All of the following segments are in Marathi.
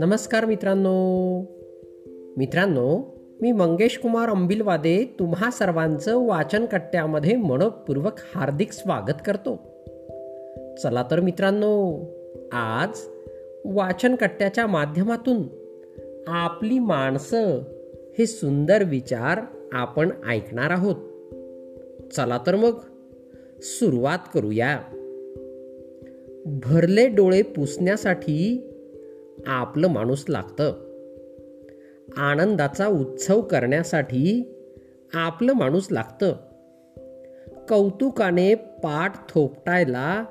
नमस्कार मित्रांनो. मित्रांनो मी मंगेश कुमार अंबिलवादे तुम्हा सर्वांचं वाचन कट्ट्यामध्ये मनपूर्वक हार्दिक स्वागत करतो. चला तर मित्रांनो आज वाचन कट्ट्याच्या माध्यमातून आपली माणसं हे सुंदर विचार आपण ऐकणार आहोत. चला तर मग सुरुवात करूया. भरले डोळे पुसण्यासाठी आपलं माणूस लागतं. आनंदाचा उत्सव करण्यासाठी आपलं माणूस लागतं. कौतुकाने पाठ थोपटायला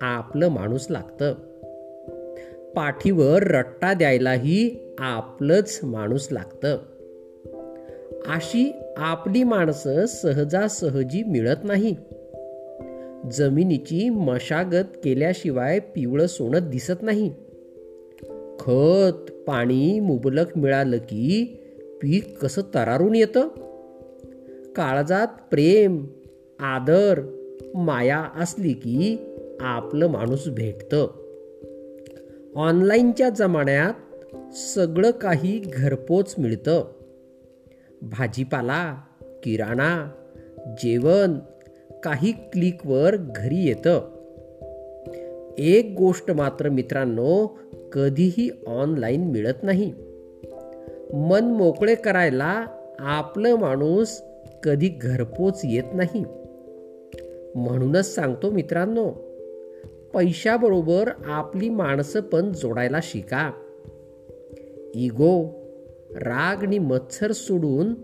आपलं माणूस लागतं. पाठीवर रट्टा द्यायलाही आपलंच माणूस लागतं. अशी आपली माणसं सहजासहजी मिळत नाही. जमिनीची मशागत केल्याशिवाय पिवळं सोनं दिसत नाही. खत पाणी मुबलक मिळालं की पीक कसं तरारून येतं? काळजात प्रेम आदर माया असली की आपलं माणूस भेटतं. ऑनलाईनच्या जमान्यात सगळं काही घरपोच मिळतं. भाजीपाला किराणा जेवण काही क्लिकवर घरी येतं. एक गोष्ट मात्र मित्रांनो कधीही ऑनलाईन मिळत नाही. मन मोकळे करायला आपलं माणूस कधी घरपोच येत नाही. म्हणूनच सांगतो मित्रांनो पैशाबरोबर आपली माणसं पण जोडायला शिका. इगो राग आणि मत्सर सोडून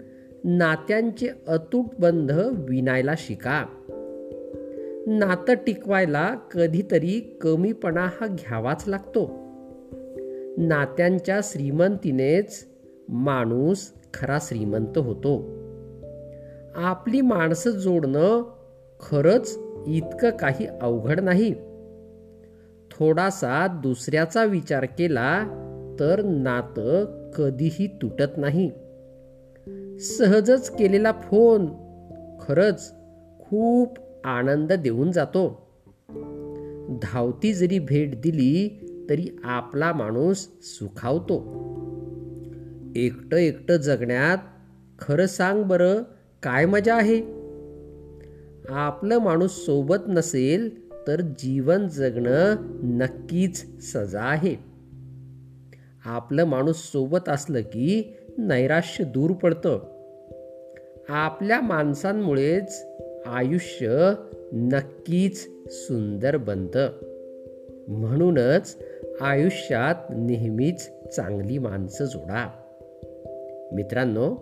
नात्यांचे अतूट बंध विणायला शिका. नातं टिकवायला कधीतरी कमीपणा हा घ्यावाच लागतो. नात्यांच्या श्रीमंतीनेच माणूस खरा श्रीमंत होतो. आपली माणसं जोडणं खरंच इतकं काही अवघड नाही. थोडासा दुसऱ्याचा विचार केला तर नातं कधीही तुटत नाही. सहजच केलेला फोन खरंच खूप आनंद देऊन जातो. धावती जरी भेट दिली तरी आपला माणूस सुखावतो. एकटं एकटं जगण्यात खरं सांग बरं काय मजा आहे? आपलं माणूस सोबत नसेल तर जीवन जगणं नक्कीच सजा आहे. आपलं माणूस सोबत असलं की नैराश्य दूर पडतं. आपल्या माणसांमुळेच आयुष्य नक्कीच सुंदर बनतं. म्हणूनच आयुष्यात नेहमीच चांगली माणसं जोडा. मित्रांनो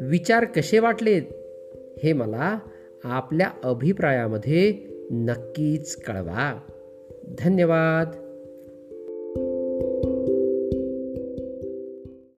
विचार कसे वाटलेत हे मला आपल्या अभिप्रायामध्ये नक्कीच कळवा. धन्यवाद.